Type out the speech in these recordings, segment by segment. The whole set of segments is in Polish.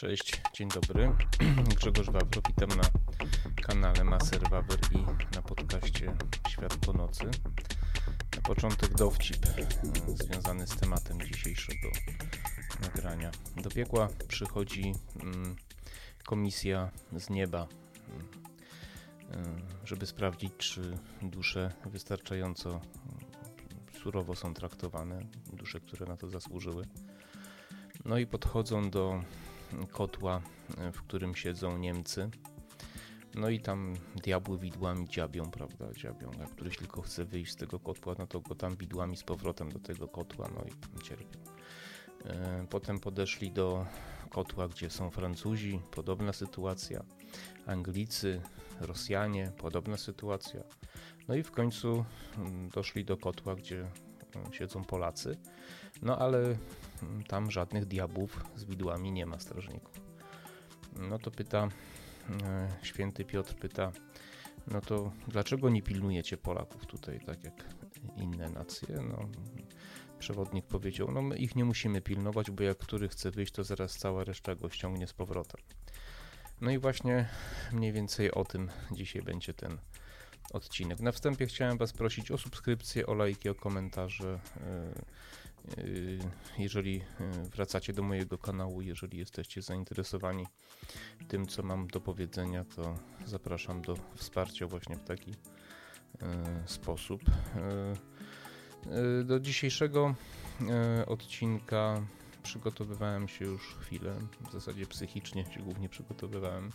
Cześć, dzień dobry. Grzegorz Wawro, witam na kanale Maser Wawer i na podcaście Świat po nocy. Na początek dowcip e, związany z tematem dzisiejszego nagrania. Do piekła przychodzi mm, komisja z nieba, mm, e, żeby sprawdzić, czy dusze wystarczająco mm, surowo są traktowane, dusze, które na to zasłużyły. No i podchodzą do kotła, e, w którym siedzą Niemcy. No i tam diabły widłami dziabią, prawda, dziabią. Jak któryś tylko chce wyjść z tego kotła, no to go tam widłami z powrotem do tego kotła, no i cierpią. E, potem podeszli do kotła, gdzie są Francuzi, podobna sytuacja. Anglicy, Rosjanie, podobna sytuacja. No i w końcu mm, doszli do kotła, gdzie siedzą Polacy. No ale mm, tam żadnych diabłów z widłami nie ma strażników. No to pyta, e, święty Piotr pyta, no to dlaczego nie pilnujecie Polaków tutaj, tak jak inne nacje? No, przewodnik powiedział, no my ich nie musimy pilnować, bo jak który chce wyjść, to zaraz cała reszta go ściągnie z powrotem. No i właśnie mniej więcej o tym dzisiaj będzie ten odcinek. Na wstępie chciałem Was prosić o subskrypcję, o lajki, o komentarze. E, e, jeżeli e, wracacie do mojego kanału, jeżeli jesteście zainteresowani tym, co mam do powiedzenia, to zapraszam do wsparcia właśnie w taki sposób. Do dzisiejszego odcinka przygotowywałem się już chwilę, w zasadzie psychicznie się głównie przygotowywałem,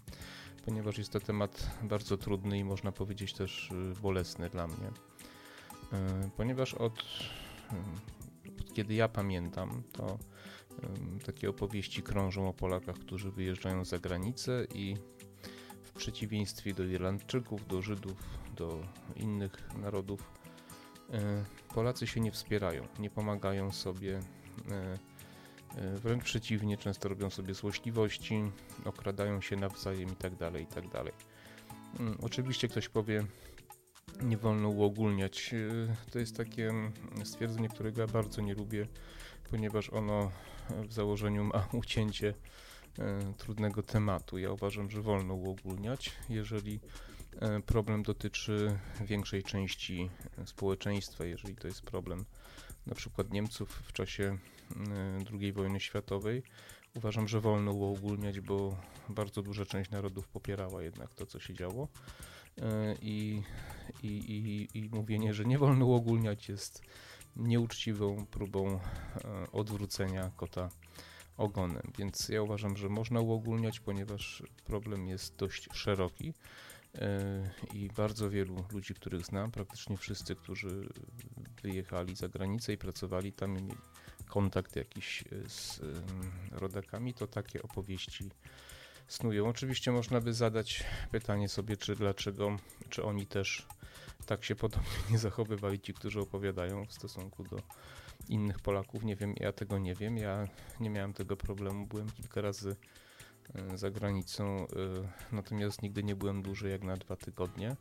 ponieważ jest to temat bardzo trudny i można powiedzieć też y, bolesny dla mnie. Y, ponieważ od, y, od kiedy ja pamiętam, to takie opowieści krążą o Polakach, którzy wyjeżdżają za granicę i w przeciwieństwie do Irlandczyków, do Żydów, do innych narodów, Polacy się nie wspierają, nie pomagają sobie wręcz przeciwnie, często robią sobie złośliwości, okradają się nawzajem itd. Tak itd. Tak mm, oczywiście ktoś powie, nie wolno uogólniać. E, to jest takie mm, stwierdzenie, którego ja bardzo nie lubię, ponieważ ono w założeniu ma ucięcie e, trudnego tematu. Ja uważam, że wolno uogólniać, jeżeli problem dotyczy większej części społeczeństwa, jeżeli to jest problem na przykład Niemców w czasie II wojny światowej. Uważam, że wolno uogólniać, bo bardzo duża część narodów popierała jednak to, co się działo. Y, I, i, i, i mówienie, że nie wolno uogólniać jest nieuczciwą próbą y, odwrócenia kota ogonem. Więc ja uważam, że można uogólniać, ponieważ problem jest dość szeroki i bardzo wielu ludzi, których znam, praktycznie wszyscy, którzy wyjechali za granicę i pracowali tam i kontakt jakiś e, z rodakami, to takie opowieści snują. Oczywiście można by zadać pytanie sobie, czy dlaczego, czy oni też tak się podobnie nie zachowywali, ci, którzy opowiadają w stosunku do innych Polaków. Nie wiem, ja tego nie wiem. Ja nie miałem tego problemu. Byłem kilka razy e, za granicą, e, natomiast nigdy nie byłem dłużej jak na dwa tygodnie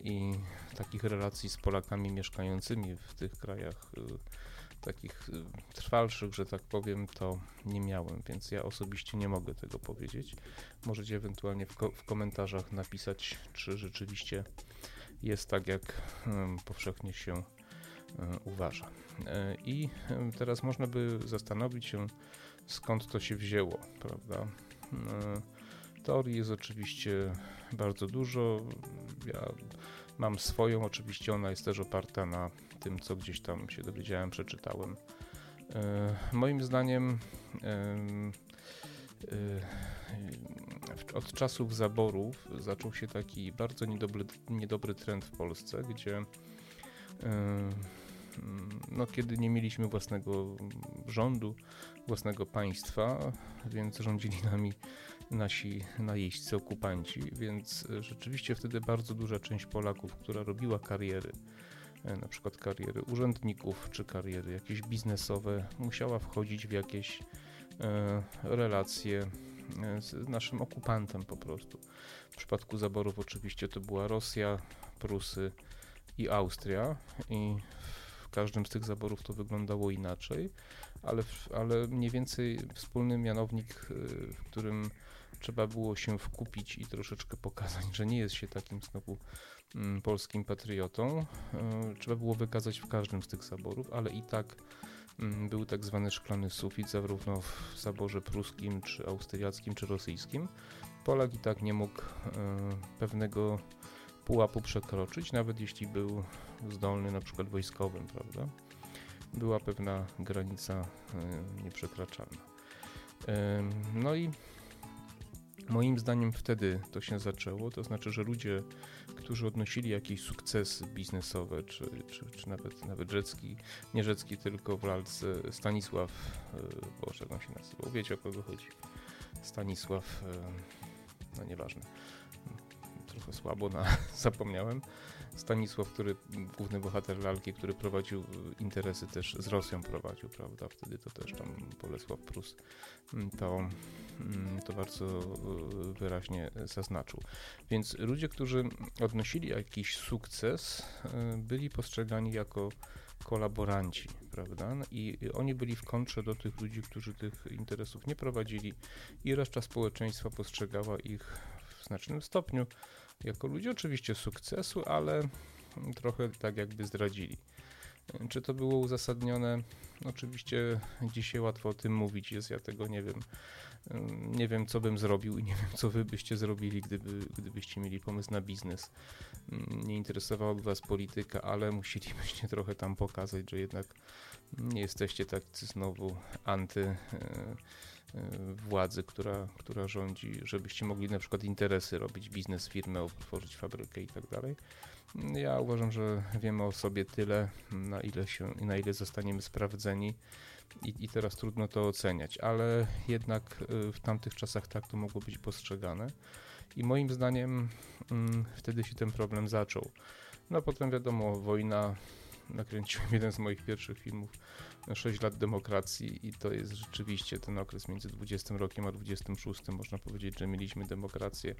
i takich relacji z Polakami mieszkającymi w tych krajach, takich y, trwalszych, że tak powiem, to nie miałem, więc ja osobiście nie mogę tego powiedzieć. Możecie ewentualnie w, ko w komentarzach napisać, czy rzeczywiście jest tak, jak powszechnie się y, uważa. I teraz można by zastanowić się, skąd to się wzięło, prawda? Teorii jest oczywiście bardzo dużo. Ja mam swoją, oczywiście ona jest też oparta na tym, co gdzieś tam się dowiedziałem, przeczytałem. E, moim zdaniem e, e, od czasów zaborów zaczął się taki bardzo niedobry, niedobry trend w Polsce, gdzie no, kiedy nie mieliśmy własnego rządu, własnego państwa, więc rządzili nami nasi najeźdźcy, okupanci, więc rzeczywiście wtedy bardzo duża część Polaków, która robiła kariery, na przykład kariery urzędników czy kariery jakieś biznesowe, musiała wchodzić w jakieś e, relacje z naszym okupantem po prostu. W przypadku zaborów oczywiście to była Rosja, Prusy i Austria i każdym z tych zaborów to wyglądało inaczej, ale, ale mniej więcej wspólny mianownik, w którym trzeba było się wkupić i troszeczkę pokazać, że nie jest się takim znowu polskim patriotą. Trzeba było wykazać w każdym z tych zaborów, ale i tak mm, był tak zwany szklany sufit, zarówno w zaborze pruskim, czy austriackim, czy rosyjskim. Polak i tak nie mógł pewnego pułapu przekroczyć, nawet jeśli był zdolny na przykład wojskowym, prawda? Była pewna granica e, nieprzekraczalna. No i moim zdaniem wtedy to się zaczęło, to znaczy, że ludzie, którzy odnosili jakieś sukcesy biznesowe, czy, czy, czy nawet, nawet rzecki, nie rzecki, tylko w lalce Stanisław, e, Boże, jak on się nazywał, wiecie o kogo chodzi, Stanisław, e, no nieważne, trochę słabo na, zapomniałem. Stanisław, który, główny bohater lalki, który prowadził y, interesy też z Rosją prowadził, prawda? Wtedy to też tam Bolesław Prus mm, to, mm, to bardzo y, wyraźnie zaznaczył. Więc ludzie, którzy odnosili jakiś sukces, y, byli postrzegani jako kolaboranci, prawda? I oni byli w kontrze do tych ludzi, którzy tych interesów nie prowadzili i reszta społeczeństwa postrzegała ich w znacznym stopniu jako ludzie oczywiście sukcesu, ale trochę tak jakby zdradzili. Czy to było uzasadnione? Oczywiście dzisiaj łatwo o tym mówić jest, ja tego nie wiem. Nie wiem, co bym zrobił i nie wiem, co wy byście zrobili, gdyby, gdybyście mieli pomysł na biznes. Nie interesowałaby was polityka, ale musielibyście trochę tam pokazać, że jednak nie jesteście tak znowu anty e, władzy, która, która rządzi, żebyście mogli na przykład interesy robić, biznes, firmę, otworzyć fabrykę i tak dalej. Ja uważam, że wiemy o sobie tyle, na ile, się, na ile zostaniemy sprawdzeni i, i teraz trudno to oceniać, ale jednak e, w tamtych czasach tak to mogło być postrzegane i moim zdaniem mm, wtedy się ten problem zaczął. No potem wiadomo, wojna nakręciłem jeden z moich pierwszych filmów 6 lat demokracji i to jest rzeczywiście ten okres między 20 rokiem a 26. Można powiedzieć, że mieliśmy demokrację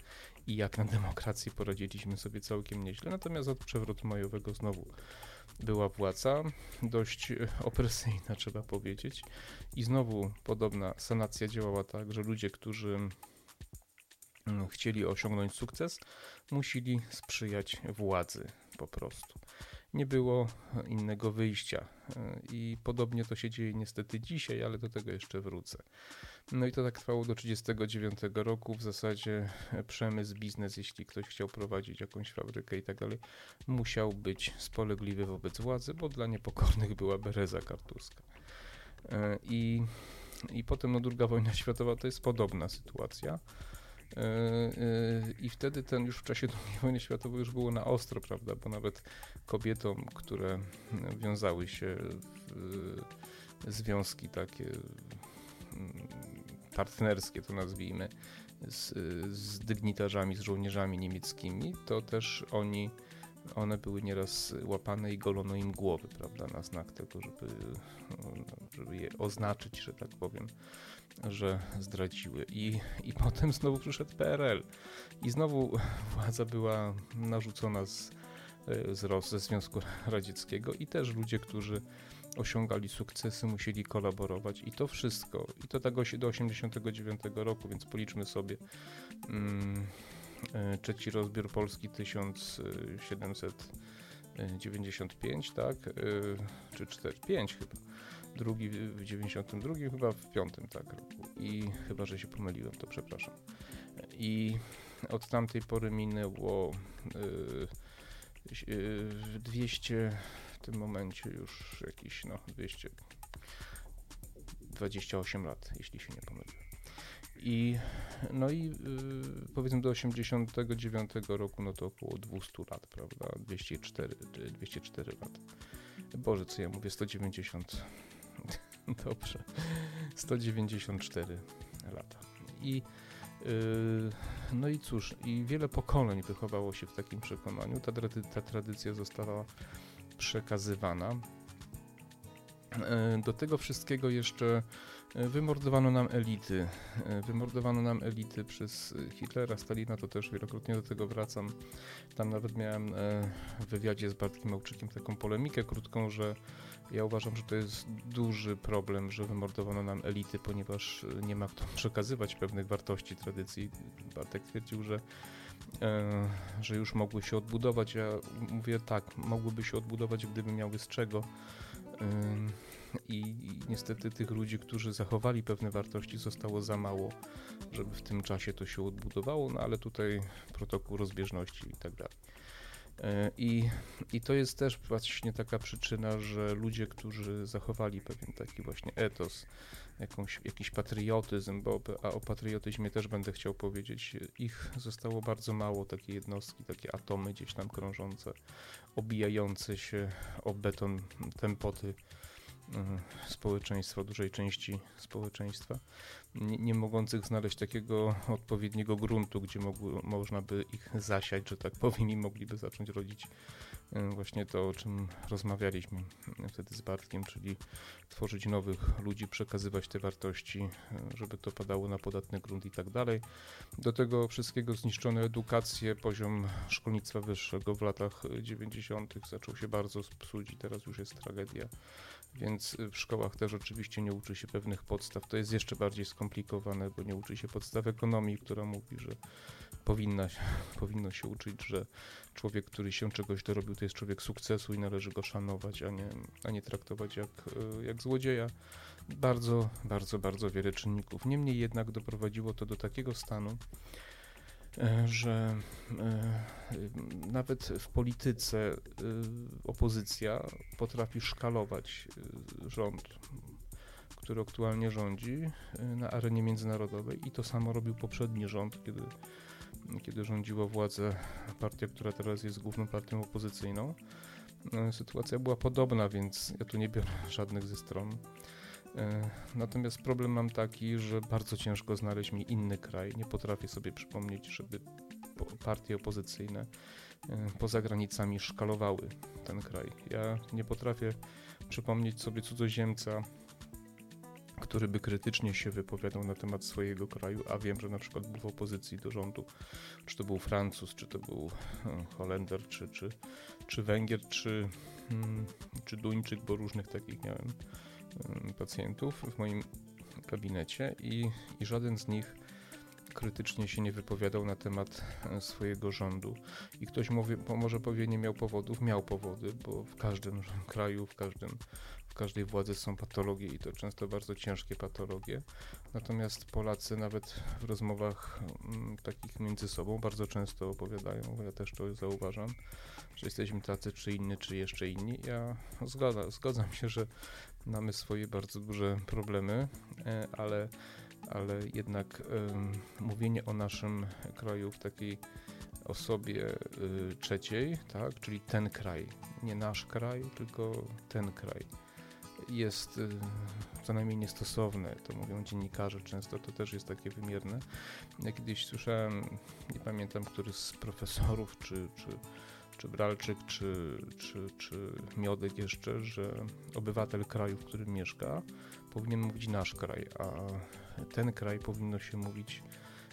i jak na demokrację poradziliśmy sobie całkiem nieźle. Natomiast od przewrotu majowego znowu była władza, dość opresyjna trzeba powiedzieć i znowu podobna sanacja działała tak, że ludzie, którzy mm, chcieli osiągnąć sukces, musieli sprzyjać władzy po prostu nie było innego wyjścia. I podobnie to się dzieje niestety dzisiaj, ale do tego jeszcze wrócę. No i to tak trwało do 1939 roku. W zasadzie przemysł, biznes, jeśli ktoś chciał prowadzić jakąś fabrykę i tak dalej, musiał być spolegliwy wobec władzy, bo dla niepokornych była bereza kartuska. I, i potem no, II wojna światowa to jest podobna sytuacja. E, e, I wtedy ten już w czasie II wojny światowej już było na ostro, prawda? Bo nawet kobietom, które wiązały się w związki takie mm, partnerskie, to nazwijmy, z, z dygnitarzami, z żołnierzami niemieckimi, to też oni one były nieraz łapane i golono im głowy, prawda, na znak tego, żeby, żeby je oznaczyć, że tak powiem, że zdradziły. I, I potem znowu przyszedł PRL i znowu władza była narzucona z, z Ros, ze Związku Radzieckiego i też ludzie, którzy osiągali sukcesy, musieli kolaborować. I to wszystko, i to tak do 89 roku, więc policzmy sobie mm, e, trzeci rozbiór Polski 1795, tak, e, czy 4, 5 chyba drugi w 92, chyba w piątym tak roku. I chyba, że się pomyliłem, to przepraszam. I od tamtej pory minęło yy, yy, 200, w tym momencie już jakieś no 228 lat, jeśli się nie pomyliłem. I no i yy, powiedzmy do 89 roku, no to około 200 lat, prawda? 204, 204 lat. Boże, co ja mówię, 190 Dobrze. 194 lata. I yy, no i cóż, i wiele pokoleń wychowało się w takim przekonaniu. Ta, ta tradycja została przekazywana. E, do tego wszystkiego jeszcze wymordowano nam elity. E, wymordowano nam elity przez Hitlera, Stalina, to też wielokrotnie do tego wracam. Tam nawet miałem w wywiadzie z Bartkiem Małczykiem taką polemikę krótką, że ja uważam, że to jest duży problem, że wymordowano nam elity, ponieważ nie ma kto przekazywać pewnych wartości, tradycji. Bartek twierdził, że że już mogły się odbudować. Ja mówię tak, mogłyby się odbudować, gdyby miały z czego. I niestety tych ludzi, którzy zachowali pewne wartości, zostało za mało, żeby w tym czasie to się odbudowało, no ale tutaj protokół rozbieżności i tak dalej. E, I, I to jest też właśnie taka przyczyna, że ludzie, którzy zachowali pewien taki właśnie etos, jakąś, jakiś patriotyzm, bo a o patriotyzmie też będę chciał powiedzieć, ich zostało bardzo mało, takie jednostki, takie atomy gdzieś tam krążące, obijające się o beton tempoty społeczeństwa, dużej części społeczeństwa, nie, nie mogących znaleźć takiego odpowiedniego gruntu, gdzie mogły, można by ich zasiać, że tak powiem, i mogliby zacząć rodzić E, właśnie to, o czym rozmawialiśmy wtedy z Bartkiem, czyli tworzyć nowych ludzi, przekazywać te wartości, e, żeby to padało na podatny grunt i tak dalej. Do tego wszystkiego zniszczono edukację, poziom szkolnictwa wyższego w latach 90. zaczął się bardzo psuć i teraz już jest tragedia. Więc w szkołach też oczywiście nie uczy się pewnych podstaw. To jest jeszcze bardziej skomplikowane, bo nie uczy się podstaw ekonomii, która mówi, że powinna, powinno się uczyć, że człowiek, który się czegoś dorobił, to jest człowiek sukcesu i należy go szanować, a nie, a nie traktować jak, e, jak złodzieja. Bardzo, bardzo, bardzo wiele czynników. Niemniej jednak doprowadziło to do takiego stanu, że e, nawet w polityce opozycja potrafi szkalować rząd, który aktualnie rządzi na arenie międzynarodowej i to samo robił poprzedni rząd, kiedy kiedy rządziła władzę partia, która teraz jest główną partią opozycyjną. Sytuacja była podobna, więc ja tu nie biorę żadnych ze stron. E, natomiast problem mam taki, że bardzo ciężko znaleźć mi inny kraj. Nie potrafię sobie przypomnieć, żeby partie opozycyjne e, poza granicami szkalowały ten kraj. Ja nie potrafię przypomnieć sobie cudzoziemca, który by krytycznie się wypowiadał na temat swojego kraju, a wiem, że na przykład był w opozycji do rządu, czy to był Francuz, czy to był e, Holender, czy, czy, czy Węgier, czy, hmm, czy Duńczyk, bo różnych takich miałem pacjentów w moim gabinecie i, i żaden z nich krytycznie się nie wypowiadał na temat e, swojego rządu. I ktoś mówi, może powie, nie miał powodów, miał powody, bo w każdym kraju, w każdym w każdej władzy są patologie i to często bardzo ciężkie patologie. Natomiast Polacy nawet w rozmowach mm, takich między sobą bardzo często opowiadają, ja też to zauważam, że jesteśmy tacy czy inni, czy jeszcze inni. Ja zgadzam, zgadzam się, że mamy swoje bardzo duże problemy, e, ale, ale jednak mówienie o naszym kraju w takiej osobie y, trzeciej, tak, czyli ten kraj, nie nasz kraj, tylko ten kraj. Jest y, co najmniej niestosowne, to mówią dziennikarze często, to też jest takie wymierne. Ja kiedyś słyszałem, nie pamiętam, który z profesorów, czy, czy, czy Bralczyk, czy, czy, czy Miodek jeszcze, że obywatel kraju, w którym mieszka, powinien mówić nasz kraj, a ten kraj powinno się mówić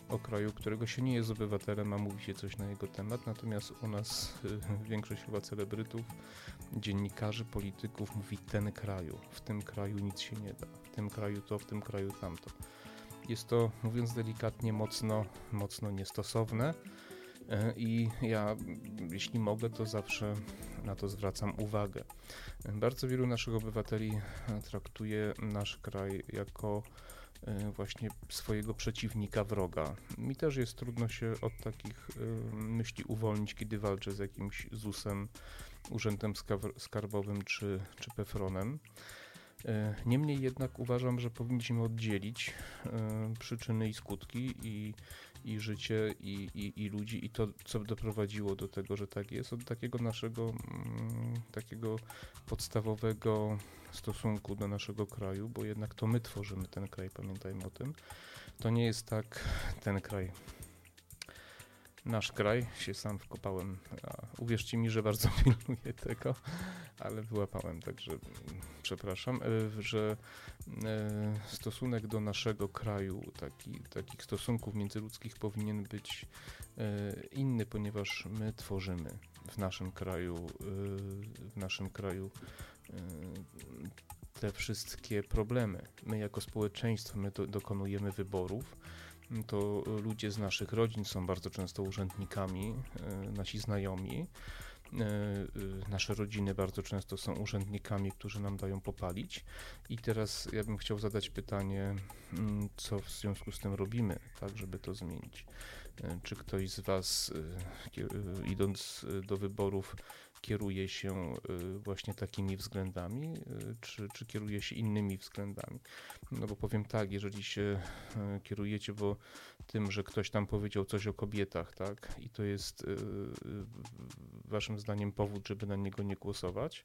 o kraju, którego się nie jest obywatelem, a mówi się coś na jego temat, natomiast u nas y, większość chyba celebrytów, dziennikarzy, polityków mówi ten kraju, w tym kraju nic się nie da, w tym kraju to, w tym kraju tamto. Jest to, mówiąc delikatnie, mocno, mocno niestosowne i ja, jeśli mogę, to zawsze na to zwracam uwagę. Bardzo wielu naszych obywateli traktuje nasz kraj jako E, właśnie swojego przeciwnika, wroga. Mi też jest trudno się od takich e, myśli uwolnić, kiedy walczę z jakimś ZUS-em, Urzędem Skarbowym czy, czy PEFRONem. E, niemniej jednak uważam, że powinniśmy oddzielić przyczyny i skutki i, i życie i, i, i ludzi i to, co doprowadziło do tego, że tak jest, od takiego naszego mm, takiego podstawowego stosunku do naszego kraju, bo jednak to my tworzymy ten kraj, pamiętajmy o tym. To nie jest tak ten kraj. Nasz kraj, się sam wkopałem. Uwierzcie mi, że bardzo pilnuję tego, ale wyłapałem, także przepraszam, e, że e, stosunek do naszego kraju, taki, takich stosunków międzyludzkich powinien być e, inny, ponieważ my tworzymy w naszym kraju, w naszym kraju te wszystkie problemy. My jako społeczeństwo, my do, dokonujemy wyborów, to ludzie z naszych rodzin są bardzo często urzędnikami, e, nasi znajomi. E, e, nasze rodziny bardzo często są urzędnikami, którzy nam dają popalić. I teraz ja bym chciał zadać pytanie, mm, co w związku z tym robimy, tak, żeby to zmienić. Czy ktoś z Was, idąc do wyborów, kieruje się y, właśnie takimi względami, y, czy, czy kieruje się innymi względami. No bo powiem tak, jeżeli się y, kierujecie bo tym, że ktoś tam powiedział coś o kobietach, tak, i to jest waszym zdaniem powód, żeby na niego nie głosować,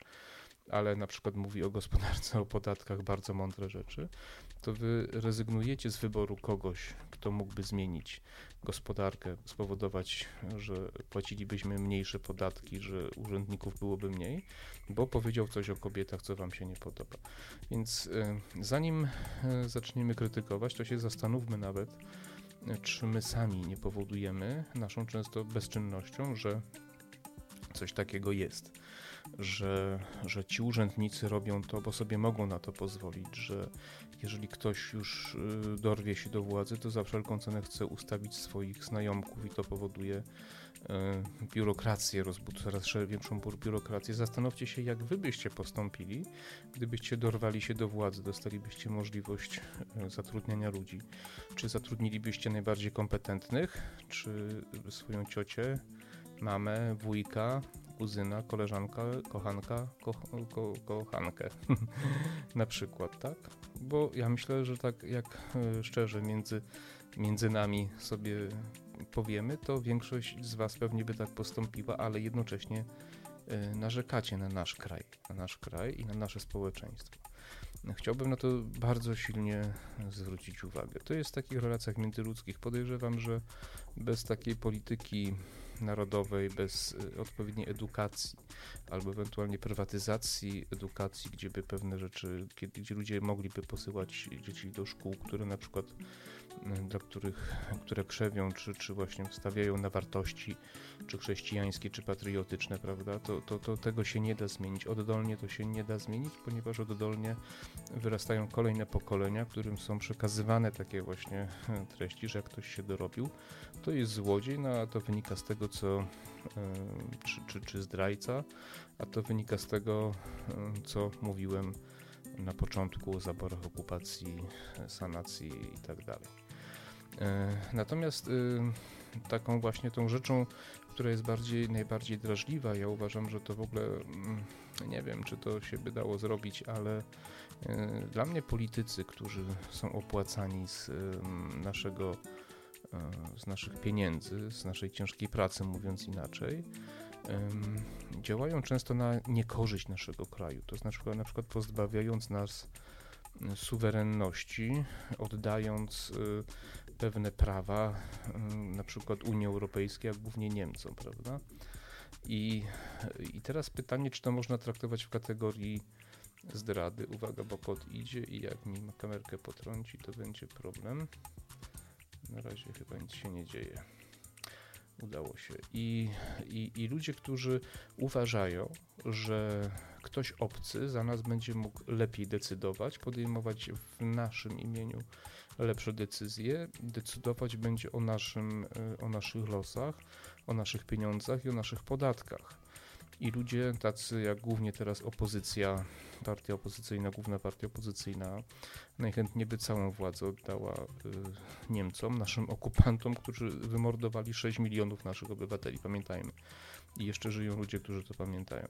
ale na przykład mówi o gospodarce, o podatkach bardzo mądre rzeczy, to wy rezygnujecie z wyboru kogoś, kto mógłby zmienić gospodarkę, spowodować, że płacilibyśmy mniejsze podatki, że urzędników byłoby mniej, bo powiedział coś o kobietach, co wam się nie podoba. Więc e, zanim e, zaczniemy krytykować, to się zastanówmy nawet, czy my sami nie powodujemy naszą często bezczynnością, że coś takiego jest że, że ci urzędnicy robią to, bo sobie mogą na to pozwolić, że jeżeli ktoś już y, dorwie się do władzy, to za wszelką cenę chce ustawić swoich znajomków i to powoduje y, biurokrację, rozbud coraz większą biurokrację. Zastanówcie się, jak wy byście postąpili, gdybyście dorwali się do władzy, dostalibyście możliwość y, zatrudniania ludzi. Czy zatrudnilibyście najbardziej kompetentnych, czy swoją ciocię, mamę, wujka, kuzyna, koleżanka, kochanka, ko, ko, kochankę na przykład, tak? Bo ja myślę, że tak jak e, szczerze między, między nami sobie powiemy, to większość z Was pewnie by tak postąpiła, ale jednocześnie e, narzekacie na nasz kraj, na nasz kraj i na nasze społeczeństwo. Chciałbym na to bardzo silnie zwrócić uwagę. To jest w takich relacjach międzyludzkich. Podejrzewam, że bez takiej polityki narodowej, bez y, odpowiedniej edukacji albo ewentualnie prywatyzacji edukacji, gdzie by pewne rzeczy, gdzie ludzie mogliby posyłać dzieci do szkół, które na przykład y, dla których, które krzewią, czy, czy właśnie stawiają na wartości, czy chrześcijańskie, czy patriotyczne, prawda, to, to, to tego się nie da zmienić. Oddolnie to się nie da zmienić, ponieważ oddolnie wyrastają kolejne pokolenia, którym są przekazywane takie właśnie y, treści, że jak ktoś się dorobił, to jest złodziej, no a to wynika z tego, co czy, czy, czy zdrajca, a to wynika z tego, co mówiłem na początku o zaborach okupacji, sanacji i tak. E, natomiast taką właśnie tą rzeczą, która jest bardziej, najbardziej drażliwa, ja uważam, że to w ogóle mm, nie wiem, czy to się by dało zrobić, ale e, dla mnie politycy, którzy są opłacani z naszego z naszych pieniędzy, z naszej ciężkiej pracy, mówiąc inaczej, działają często na niekorzyść naszego kraju. To znaczy na przykład pozbawiając nas suwerenności, oddając y, pewne prawa, na przykład Unii Europejskiej, a głównie Niemcom, prawda? I, I teraz pytanie, czy to można traktować w kategorii zdrady. Uwaga, bo kot idzie i jak mi kamerkę potrąci, to będzie problem. Na razie chyba nic się nie dzieje. Udało się. I, i, I ludzie, którzy uważają, że ktoś obcy za nas będzie mógł lepiej decydować, podejmować w naszym imieniu lepsze decyzje, decydować będzie o, naszym, e, o naszych losach, o naszych pieniądzach i o naszych podatkach. I ludzie tacy jak głównie teraz opozycja, partia opozycyjna, główna partia opozycyjna, najchętniej by całą władzę oddała y, Niemcom, naszym okupantom, którzy wymordowali 6 milionów naszych obywateli, pamiętajmy. I jeszcze żyją ludzie, którzy to pamiętają.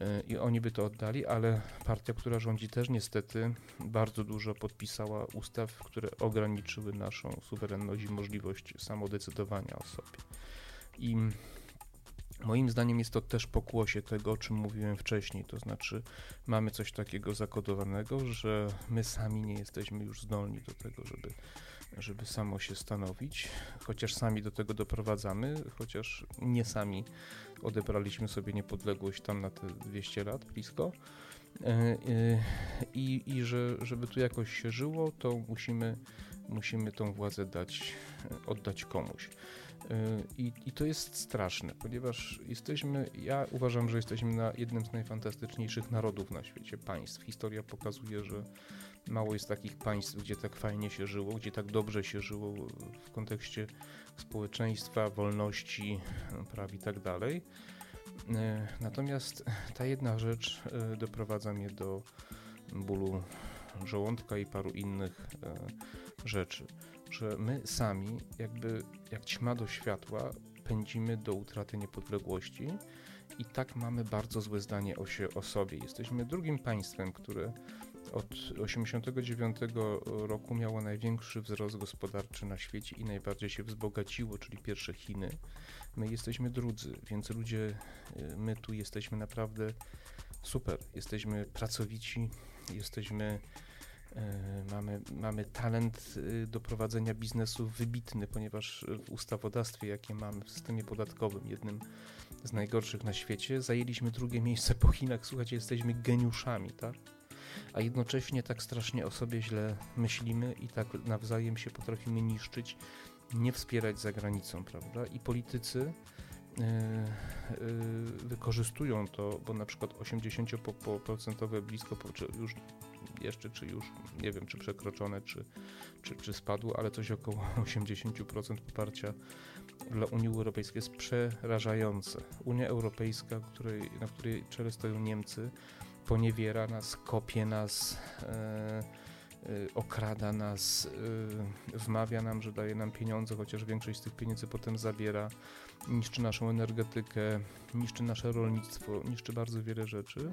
Y, I oni by to oddali, ale partia, która rządzi też niestety bardzo dużo podpisała ustaw, które ograniczyły naszą suwerenność i możliwość samodecydowania o sobie. I Moim zdaniem jest to też pokłosie tego, o czym mówiłem wcześniej, to znaczy mamy coś takiego zakodowanego, że my sami nie jesteśmy już zdolni do tego, żeby żeby samo się stanowić, chociaż sami do tego doprowadzamy, chociaż nie sami odebraliśmy sobie niepodległość tam na te 200 lat blisko. E, e, I, i że, żeby tu jakoś się żyło, to musimy, musimy tą władzę dać, oddać komuś. E, I, I to jest straszne, ponieważ jesteśmy, ja uważam, że jesteśmy na jednym z najfantastyczniejszych narodów na świecie, państw. Historia pokazuje, że mało jest takich państw, gdzie tak fajnie się żyło, gdzie tak dobrze się żyło w kontekście społeczeństwa, wolności, praw i tak dalej. E, natomiast ta jedna rzecz e, doprowadza mnie do bólu żołądka i paru innych rzeczy że my sami, jakby jak ćma do światła, pędzimy do utraty niepodległości i tak mamy bardzo złe zdanie o, się, o sobie. Jesteśmy drugim państwem, które od 1989 roku miało największy wzrost gospodarczy na świecie i najbardziej się wzbogaciło, czyli pierwsze Chiny. My jesteśmy drudzy, więc ludzie, y, my tu jesteśmy naprawdę super. Jesteśmy pracowici, jesteśmy mamy, mamy talent y, do prowadzenia biznesu wybitny, ponieważ w ustawodawstwie, jakie mamy w systemie podatkowym, jednym z najgorszych na świecie, zajęliśmy drugie miejsce po Chinach. Słuchajcie, jesteśmy geniuszami, tak? A jednocześnie tak strasznie o sobie źle myślimy i tak nawzajem się potrafimy niszczyć, nie wspierać za granicą, prawda? I politycy yy, yy, wykorzystują to, bo na przykład 80% blisko, czy już jeszcze, czy już nie wiem, czy przekroczone, czy, czy, czy spadło, ale coś około 80% poparcia dla Unii Europejskiej jest przerażające. Unia Europejska, której, na której czele stoją Niemcy, poniewiera nas, kopie nas, e, e, okrada nas, e, wmawia nam, że daje nam pieniądze, chociaż większość z tych pieniędzy potem zabiera, niszczy naszą energetykę, niszczy nasze rolnictwo, niszczy bardzo wiele rzeczy.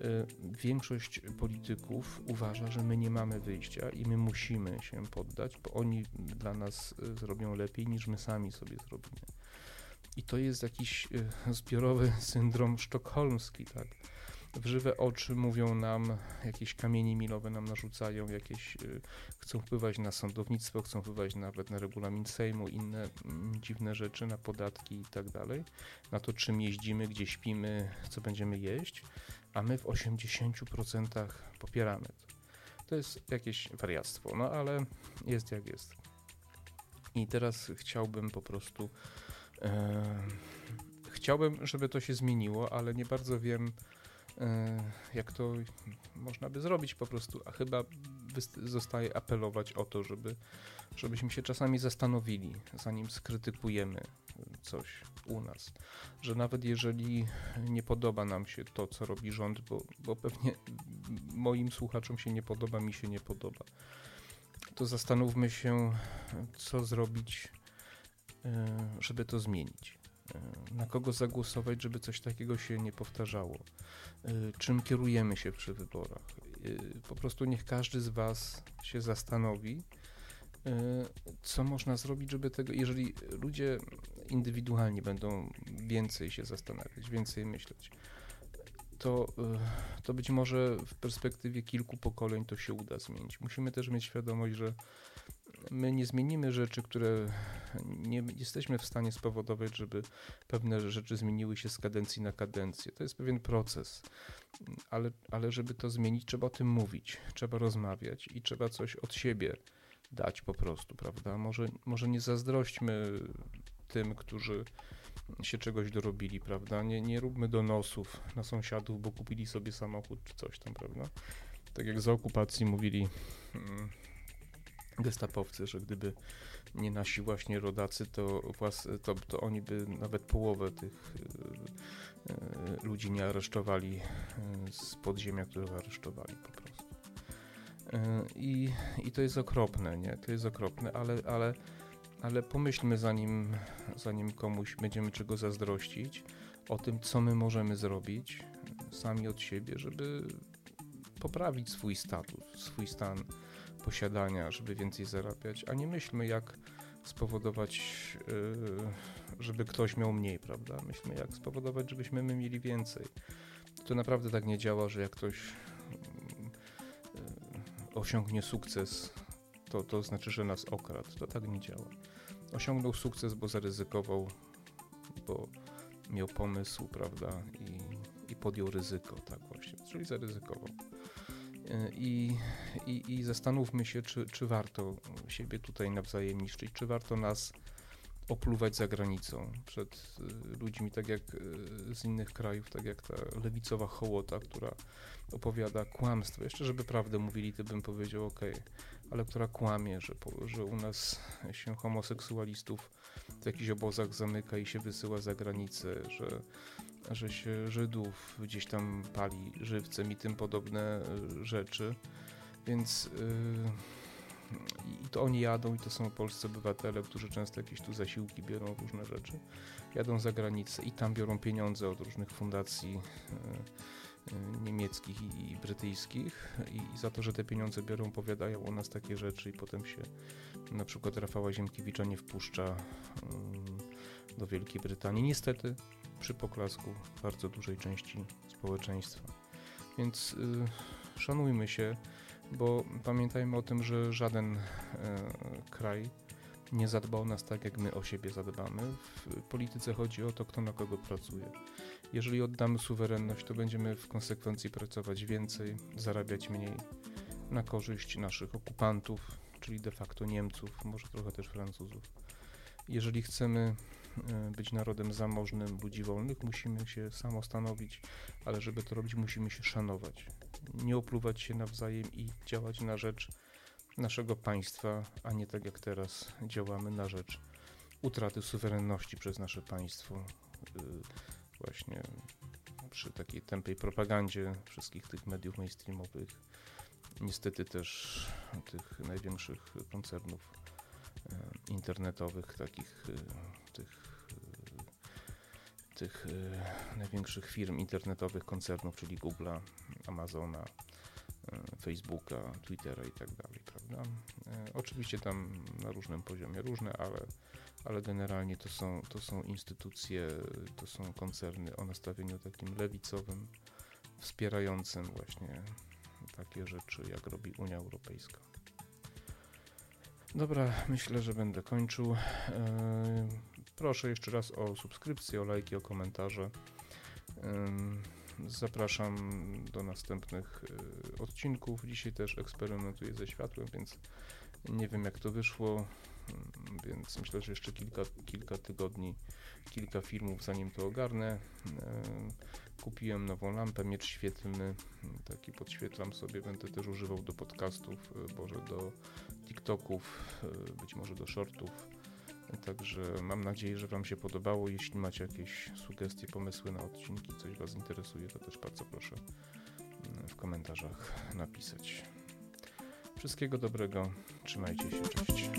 Y, większość polityków uważa, że my nie mamy wyjścia i my musimy się poddać, bo oni dla nas y, zrobią lepiej niż my sami sobie zrobimy. I to jest jakiś y, zbiorowy syndrom sztokholmski, tak? w żywe oczy mówią nam, jakieś kamienie milowe nam narzucają, jakieś chcą wpływać na sądownictwo, chcą wpływać nawet na regulamin Sejmu, inne mm, dziwne rzeczy, na podatki i tak dalej, na to czym jeździmy, gdzie śpimy, co będziemy jeść, a my w 80% popieramy to. To jest jakieś wariactwo, no ale jest jak jest. I teraz chciałbym po prostu. E, chciałbym, żeby to się zmieniło, ale nie bardzo wiem, e, jak to można by zrobić po prostu, a chyba zostaje apelować o to, żeby, żebyśmy się czasami zastanowili, zanim skrytykujemy coś u nas, że nawet jeżeli nie podoba nam się to, co robi rząd, bo, bo pewnie moim słuchaczom się nie podoba, mi się nie podoba, to zastanówmy się, co zrobić, e, żeby to zmienić. E, na kogo zagłosować, żeby coś takiego się nie powtarzało? E, czym kierujemy się przy wyborach? Po prostu niech każdy z Was się zastanowi, co można zrobić, żeby tego, jeżeli ludzie indywidualnie będą więcej się zastanawiać, więcej myśleć, to, y, to być może w perspektywie kilku pokoleń to się uda zmienić. Musimy też mieć świadomość, że my nie zmienimy rzeczy, które nie jesteśmy w stanie spowodować, żeby pewne rzeczy zmieniły się z kadencji na kadencję. To jest pewien proces, ale, ale żeby to zmienić, trzeba o tym mówić, trzeba rozmawiać i trzeba coś od siebie dać po prostu, prawda? Może, może nie zazdrośćmy tym, którzy się czegoś dorobili, prawda? Nie, nie róbmy donosów na sąsiadów, bo kupili sobie samochód czy coś tam, prawda? Tak jak za okupacji mówili hmm, gestapowcy, że gdyby nie nasi właśnie rodacy, to, to, to oni by nawet połowę tych y, y, ludzi nie aresztowali y, z podziemia, których aresztowali po prostu. I, I to jest okropne, nie? To jest okropne, ale, ale ale pomyślmy zanim, zanim komuś będziemy czego zazdrościć, o tym, co my możemy zrobić sami od siebie, żeby poprawić swój status, swój stan posiadania, żeby więcej zarabiać, a nie myślmy, jak spowodować, yy, żeby ktoś miał mniej, prawda? Myślmy, jak spowodować, żebyśmy my mieli więcej. To naprawdę tak nie działa, że jak ktoś osiągnie sukces to, to znaczy, że nas okradł. To tak nie działa. Osiągnął sukces, bo zaryzykował, bo miał pomysł, prawda, i, i podjął ryzyko, tak właśnie, czyli zaryzykował. E, I, i, i zastanówmy się, czy, czy warto siebie tutaj nawzajem niszczyć, czy warto nas opluwać za granicą przed y, ludźmi, tak jak y, z innych krajów, tak jak ta lewicowa hołota, która opowiada kłamstwo. Jeszcze, żeby prawdę mówili, to bym powiedział ok, ale która kłamie, że, że u nas się homoseksualistów w jakichś obozach zamyka i się wysyła za granicę, że, że się Żydów gdzieś tam pali żywcem i tym podobne y, rzeczy. Więc. Yy, i to oni jadą i to są polscy obywatele, którzy często jakieś tu zasiłki biorą, różne rzeczy. Jadą za granicę i tam biorą pieniądze od różnych fundacji e, e, niemieckich i, brytyjskich i za to, że te pieniądze biorą, powiadają o nas takie rzeczy i potem się na przykład Rafała Ziemkiewicza nie wpuszcza e, do Wielkiej Brytanii. Niestety przy poklasku bardzo dużej części społeczeństwa. Więc y, szanujmy się, bo pamiętajmy o tym, że żaden e, kraj nie zadba o nas tak, jak my o siebie zadbamy. W polityce chodzi o to, kto na kogo pracuje. Jeżeli oddamy suwerenność, to będziemy w konsekwencji pracować więcej, zarabiać mniej na korzyść naszych okupantów, czyli de facto Niemców, może trochę też Francuzów. Jeżeli chcemy e, być narodem zamożnym, ludzi wolnych, musimy się samostanowić, ale żeby to robić, musimy się szanować nie opluwać się nawzajem i działać na rzecz naszego państwa, a nie tak jak teraz działamy na rzecz utraty suwerenności przez nasze państwo. Y, właśnie przy takiej tępej propagandzie wszystkich tych mediów mainstreamowych, niestety też tych największych koncernów y, internetowych, takich y, tych tych największych firm internetowych, koncernów, czyli Google'a, Amazona, e, Facebooka, Twittera i tak dalej, prawda? E, oczywiście tam na różnym poziomie różne, ale, ale generalnie to są, to są instytucje, to są koncerny o nastawieniu takim lewicowym, wspierającym właśnie takie rzeczy, jak robi Unia Europejska. Dobra, myślę, że będę kończył. Proszę jeszcze raz o subskrypcję, o lajki, o komentarze. Zapraszam do następnych y, odcinków. Dzisiaj też eksperymentuję ze światłem, więc nie wiem jak to wyszło, więc myślę, że jeszcze kilka, kilka tygodni, kilka filmów zanim to ogarnę. Y, kupiłem nową lampę, miecz świetlny, taki podświetlam sobie, będę też używał do podcastów, y, boże do TikToków, być może do shortów Także mam nadzieję, że Wam się podobało. Jeśli macie jakieś sugestie, pomysły na odcinki, coś Was interesuje, to też bardzo proszę mm, w komentarzach napisać. Wszystkiego dobrego, trzymajcie się, cześć.